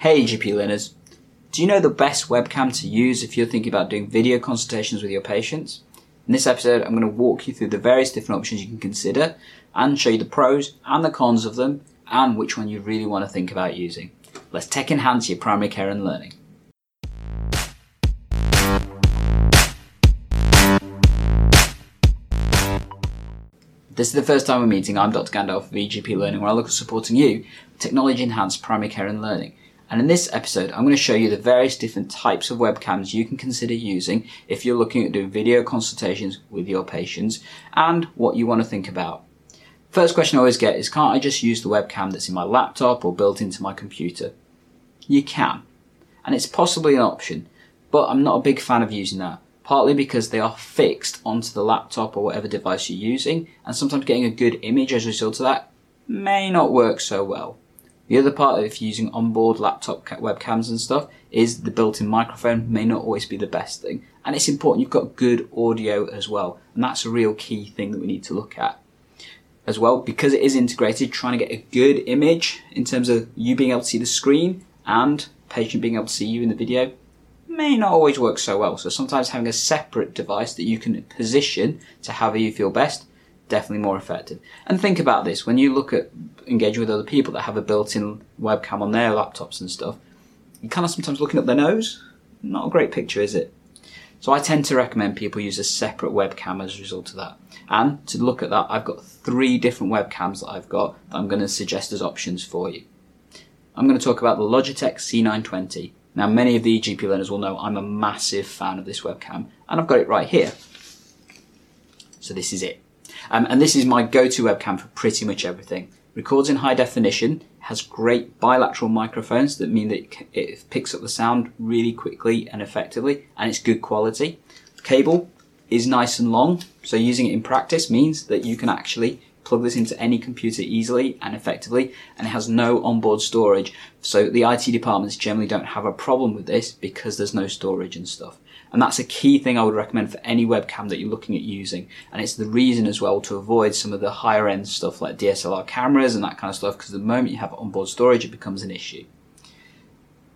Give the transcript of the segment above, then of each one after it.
Hey GP learners, do you know the best webcam to use if you're thinking about doing video consultations with your patients? In this episode, I'm going to walk you through the various different options you can consider and show you the pros and the cons of them and which one you really want to think about using. Let's tech enhance your primary care and learning. this is the first time we're meeting, I'm Dr. Gandalf of EGP Learning, where I look at supporting you technology enhanced primary care and learning. And in this episode, I'm going to show you the various different types of webcams you can consider using if you're looking at doing video consultations with your patients and what you want to think about. First question I always get is can't I just use the webcam that's in my laptop or built into my computer? You can. And it's possibly an option, but I'm not a big fan of using that partly because they are fixed onto the laptop or whatever device you're using, and sometimes getting a good image as a result of that may not work so well. The other part, if you're using onboard laptop webcams and stuff, is the built-in microphone may not always be the best thing. And it's important you've got good audio as well, and that's a real key thing that we need to look at. As well, because it is integrated, trying to get a good image in terms of you being able to see the screen and patient being able to see you in the video may not always work so well. So sometimes having a separate device that you can position to however you feel best, definitely more effective. And think about this when you look at engaging with other people that have a built-in webcam on their laptops and stuff. you're kind of sometimes looking up their nose. Not a great picture, is it? So I tend to recommend people use a separate webcam as a result of that. And to look at that, I've got three different webcams that I've got that I'm going to suggest as options for you. I'm going to talk about the Logitech C920. Now, many of the EGP learners will know I'm a massive fan of this webcam, and I've got it right here. So this is it. Um, and this is my go-to webcam for pretty much everything. Records in high definition, has great bilateral microphones that mean that it picks up the sound really quickly and effectively, and it's good quality. cable is nice and long, so using it in practice means that you can actually plug this into any computer easily and effectively, and it has no onboard storage. So the IT departments generally don't have a problem with this because there's no storage and stuff. And that's a key thing I would recommend for any webcam that you're looking at using. And it's the reason as well to avoid some of the higher end stuff like DSLR cameras and that kind of stuff because the moment you have onboard storage, it becomes an issue.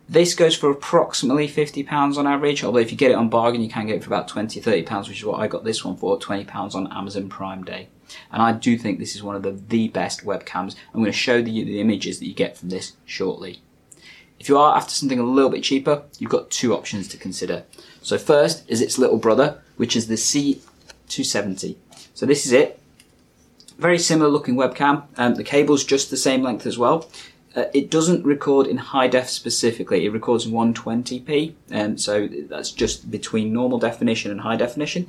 This goes for approximately £50 on average, although if you get it on bargain, you can get it for about £20, £30, which is what I got this one for, £20 on Amazon Prime Day. And I do think this is one of the, the best webcams. I'm going to show the, the images that you get from this shortly. If you are after something a little bit cheaper, you've got two options to consider. So first is its little brother, which is the C270. So this is it. Very similar looking webcam. Um, the cable's just the same length as well. Uh, it doesn't record in high def specifically. It records 120p, and um, so that's just between normal definition and high definition.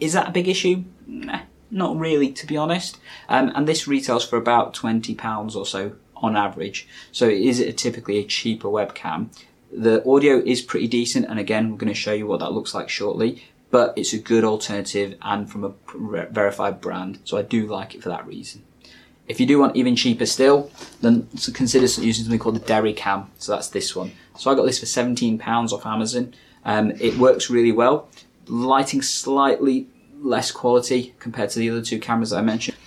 Is that a big issue? Nah, not really, to be honest. Um, and this retails for about £20 or so on average. So it is a, typically a cheaper webcam. The audio is pretty decent, and again, we're going to show you what that looks like shortly. But it's a good alternative and from a verified brand, so I do like it for that reason. If you do want even cheaper still, then consider using something called the Dericam. So that's this one. So I got this for £17 off Amazon. Um, it works really well. Lighting slightly less quality compared to the other two cameras that I mentioned.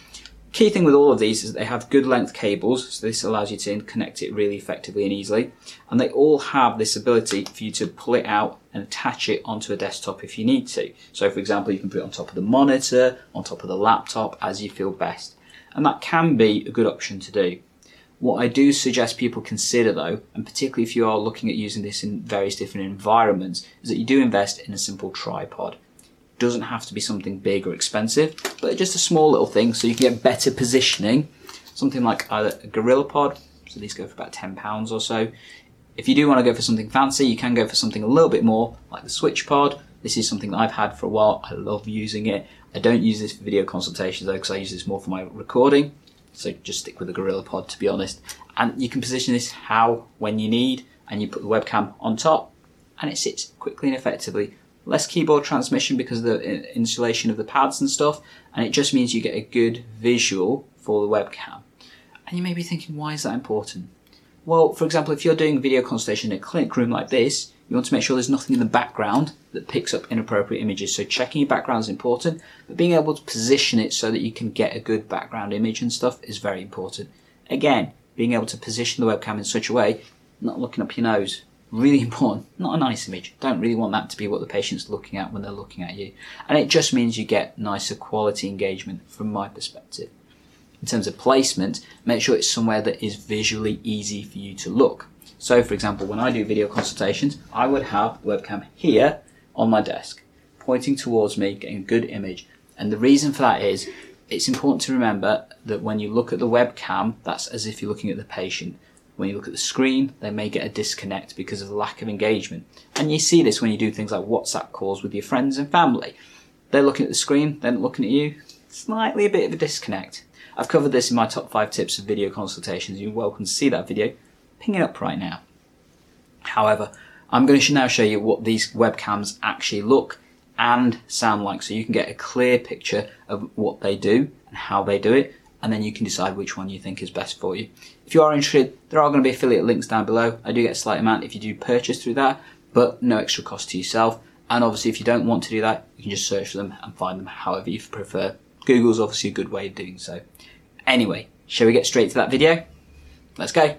Key thing with all of these is they have good length cables, so this allows you to connect it really effectively and easily. And they all have this ability for you to pull it out and attach it onto a desktop if you need to. So for example, you can put it on top of the monitor, on top of the laptop, as you feel best. And that can be a good option to do. What I do suggest people consider though, and particularly if you are looking at using this in various different environments, is that you do invest in a simple tripod doesn't have to be something big or expensive, but just a small little thing so you can get better positioning. Something like either a GorillaPod, so these go for about £10 or so. If you do want to go for something fancy, you can go for something a little bit more, like the SwitchPod. This is something that I've had for a while. I love using it. I don't use this for video consultations though, because I use this more for my recording. So just stick with the GorillaPod to be honest. And you can position this how, when you need, and you put the webcam on top, and it sits quickly and effectively less keyboard transmission because of the installation of the pads and stuff, and it just means you get a good visual for the webcam. And you may be thinking, why is that important? Well, for example, if you're doing video consultation in a clinic room like this, you want to make sure there's nothing in the background that picks up inappropriate images. So checking your background is important, but being able to position it so that you can get a good background image and stuff is very important. Again, being able to position the webcam in such a way not looking up your nose. Really important. Not a nice image. Don't really want that to be what the patient's looking at when they're looking at you. And it just means you get nicer quality engagement from my perspective. In terms of placement, make sure it's somewhere that is visually easy for you to look. So, for example, when I do video consultations, I would have webcam here on my desk, pointing towards me, getting a good image. And the reason for that is it's important to remember that when you look at the webcam, that's as if you're looking at the patient. When you look at the screen, they may get a disconnect because of the lack of engagement. And you see this when you do things like WhatsApp calls with your friends and family. They're looking at the screen, they're not looking at you. Slightly a bit of a disconnect. I've covered this in my top five tips of video consultations. You're welcome to see that video. Ping it up right now. However, I'm going to now show you what these webcams actually look and sound like so you can get a clear picture of what they do and how they do it and then you can decide which one you think is best for you. If you are interested, there are going to be affiliate links down below. I do get a slight amount if you do purchase through that, but no extra cost to yourself. And obviously, if you don't want to do that, you can just search for them and find them however you prefer. Google's obviously a good way of doing so. Anyway, shall we get straight to that video? Let's go.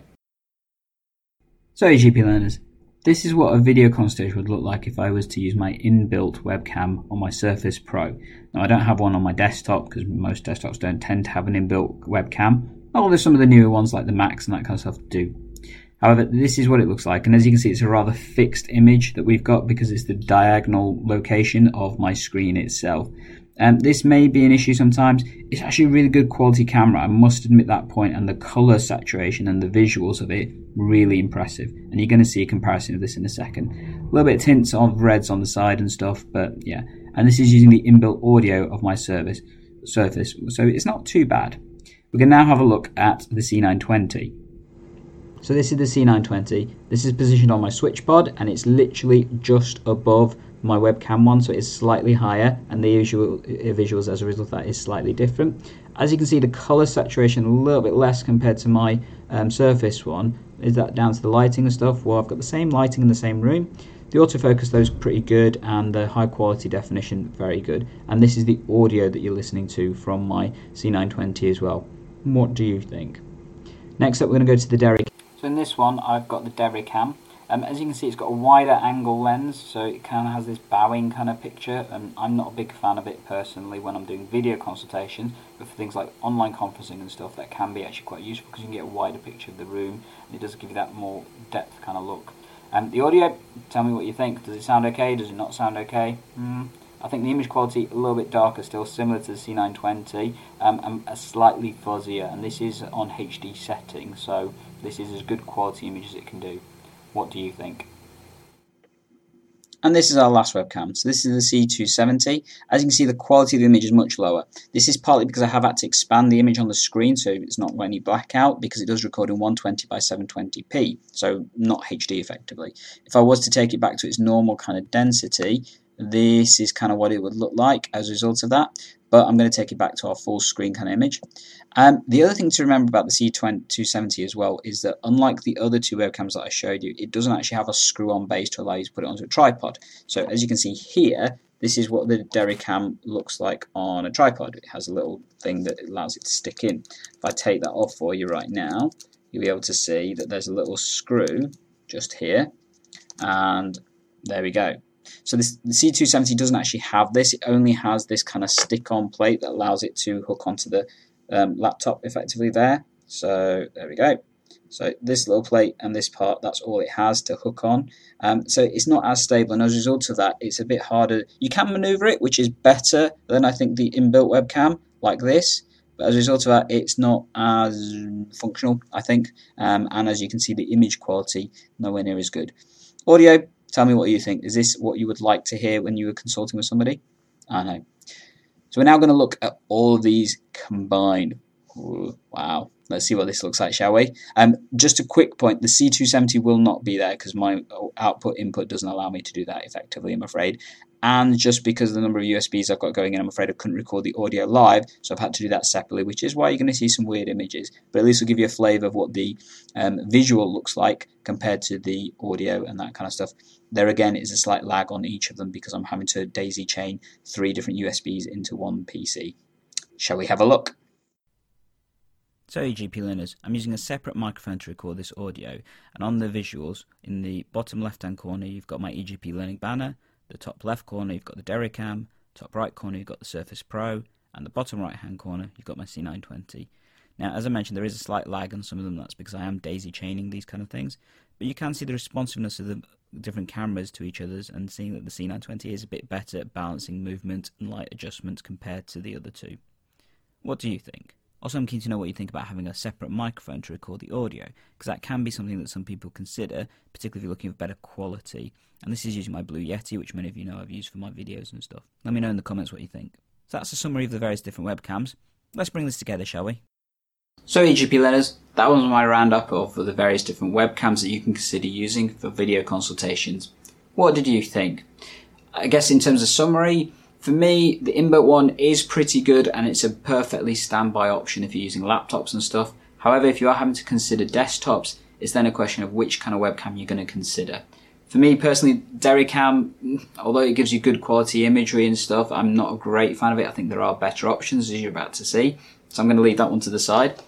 So, GP learners, this is what a video consultation would look like if I was to use my inbuilt webcam on my Surface Pro. Now, I don't have one on my desktop because most desktops don't tend to have an inbuilt webcam, although some of the newer ones like the Macs and that kind of stuff do. However, this is what it looks like, and as you can see, it's a rather fixed image that we've got because it's the diagonal location of my screen itself. Um, this may be an issue sometimes. It's actually a really good quality camera, I must admit that point, and the color saturation and the visuals of it really impressive. And you're going to see a comparison of this in a second. A little bit of tints of reds on the side and stuff, but yeah. And this is using the inbuilt audio of my service Surface, so it's not too bad. We can now have a look at the C920. So this is the C920. This is positioned on my SwitchPod, and it's literally just above my webcam one, so it's slightly higher, and the visual, uh, visuals as a result of that is slightly different. As you can see, the color saturation a little bit less compared to my um, Surface one. Is that down to the lighting and stuff? Well, I've got the same lighting in the same room. The autofocus though is pretty good, and the high quality definition very good. And this is the audio that you're listening to from my C920 as well. What do you think? Next up, we're going to go to the Derry. So in this one, I've got the Dericam. Um, as you can see, it's got a wider angle lens, so it kind of has this bowing kind of picture, and I'm not a big fan of it personally when I'm doing video consultation, but for things like online conferencing and stuff, that can be actually quite useful because you can get a wider picture of the room, and it does give you that more depth kind of look. Um, the audio, tell me what you think. Does it sound okay? Does it not sound okay? Mm, I think the image quality a little bit darker still, similar to the C920, um, and a slightly fuzzier, and this is on HD setting, so this is as good quality image as it can do. What do you think? And this is our last webcam. So this is the C270. As you can see, the quality of the image is much lower. This is partly because I have had to expand the image on the screen so it's not got any blackout because it does record in 120 by 720p, so not HD effectively. If I was to take it back to its normal kind of density, this is kind of what it would look like as a result of that but I'm going to take it back to our full screen kind of image. Um, the other thing to remember about the C270 as well is that unlike the other two webcams that I showed you, it doesn't actually have a screw-on base to allow you to put it onto a tripod. So as you can see here, this is what the Dericam looks like on a tripod. It has a little thing that allows it to stick in. If I take that off for you right now, you'll be able to see that there's a little screw just here, and there we go. So this the C270 doesn't actually have this. It only has this kind of stick-on plate that allows it to hook onto the um, laptop effectively there. So there we go. So this little plate and this part, that's all it has to hook on. Um, so it's not as stable, and as a result of that, it's a bit harder. You can maneuver it, which is better than I think the inbuilt webcam like this. But as a result of that, it's not as functional, I think. Um, and as you can see, the image quality nowhere near as good. Audio, Tell me what you think. Is this what you would like to hear when you were consulting with somebody? I know. So we're now going to look at all of these combined. Ooh, wow. Let's see what this looks like, shall we? Um, just a quick point, the C270 will not be there because my output input doesn't allow me to do that effectively, I'm afraid and just because of the number of USBs I've got going in, I'm afraid I couldn't record the audio live, so I've had to do that separately, which is why you're going to see some weird images. But at least it'll give you a flavour of what the um, visual looks like compared to the audio and that kind of stuff. There again is a slight lag on each of them because I'm having to daisy chain three different USBs into one PC. Shall we have a look? So, EGP learners, I'm using a separate microphone to record this audio, and on the visuals, in the bottom left hand corner, you've got my EGP Learning banner, the top left corner, you've got the Dericam, top right corner, you've got the Surface Pro, and the bottom right hand corner, you've got my C920. Now, as I mentioned, there is a slight lag on some of them, that's because I am daisy chaining these kind of things, but you can see the responsiveness of the different cameras to each other's and seeing that the C920 is a bit better at balancing movement and light adjustments compared to the other two. What do you think? Also, I'm keen to know what you think about having a separate microphone to record the audio, because that can be something that some people consider, particularly if you're looking for better quality. And this is using my Blue Yeti, which many of you know I've used for my videos and stuff. Let me know in the comments what you think. So that's a summary of the various different webcams. Let's bring this together, shall we? So, EGP learners, that was my roundup of the various different webcams that you can consider using for video consultations. What did you think? I guess in terms of summary, for me, the inbuilt one is pretty good and it's a perfectly standby option if you're using laptops and stuff. However, if you are having to consider desktops, it's then a question of which kind of webcam you're going to consider. For me personally, Dericam, although it gives you good quality imagery and stuff, I'm not a great fan of it. I think there are better options as you're about to see. So I'm going to leave that one to the side.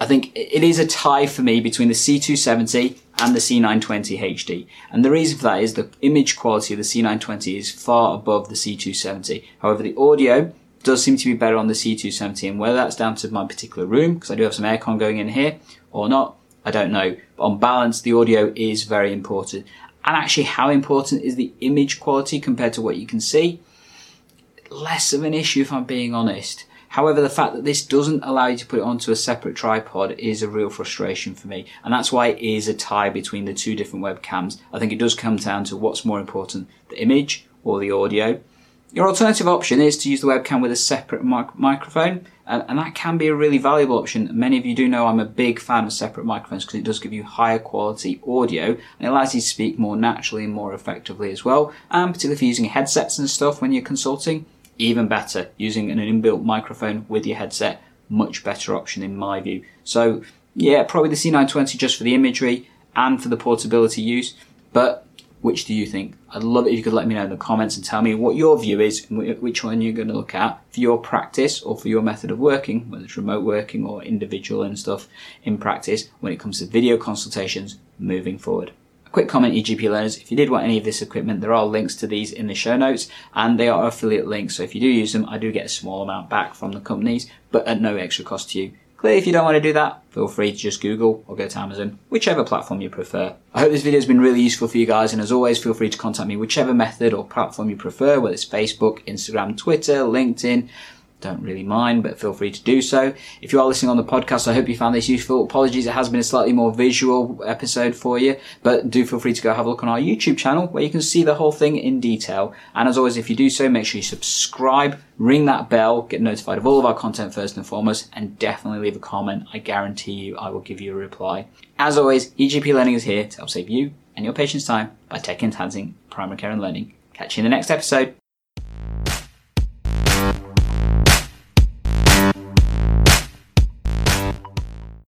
I think it is a tie for me between the C270 and the C920 HD. And the reason for that is the image quality of the C920 is far above the C270. However, the audio does seem to be better on the C270 and whether that's down to my particular room, because I do have some aircon going in here, or not, I don't know. But on balance, the audio is very important. And actually, how important is the image quality compared to what you can see? Less of an issue if I'm being honest. However, the fact that this doesn't allow you to put it onto a separate tripod is a real frustration for me. And that's why it is a tie between the two different webcams. I think it does come down to what's more important, the image or the audio. Your alternative option is to use the webcam with a separate mic- microphone, and, and, that can be a really valuable option. Many of you do know I'm a big fan of separate microphones because it does give you higher quality audio and it allows you to speak more naturally and more effectively as well. And particularly if you're using headsets and stuff when you're consulting, even better, using an inbuilt microphone with your headset, much better option in my view. So yeah, probably the C920 just for the imagery and for the portability use, but which do you think? I'd love it if you could let me know in the comments and tell me what your view is which one you're going to look at for your practice or for your method of working, whether it's remote working or individual and stuff in practice when it comes to video consultations moving forward. Quick comment, EGP learners, if you did want any of this equipment, there are links to these in the show notes, and they are affiliate links, so if you do use them, I do get a small amount back from the companies, but at no extra cost to you. Clearly, if you don't want to do that, feel free to just Google or go to Amazon, whichever platform you prefer. I hope this video has been really useful for you guys, and as always, feel free to contact me whichever method or platform you prefer, whether it's Facebook, Instagram, Twitter, LinkedIn, don't really mind, but feel free to do so. If you are listening on the podcast, I hope you found this useful. Apologies, it has been a slightly more visual episode for you, but do feel free to go have a look on our YouTube channel where you can see the whole thing in detail. And as always, if you do so, make sure you subscribe, ring that bell, get notified of all of our content first and foremost, and definitely leave a comment. I guarantee you I will give you a reply. As always, EGP Learning is here to help save you and your patients time by tech enhancing primary care and learning. Catch you in the next episode.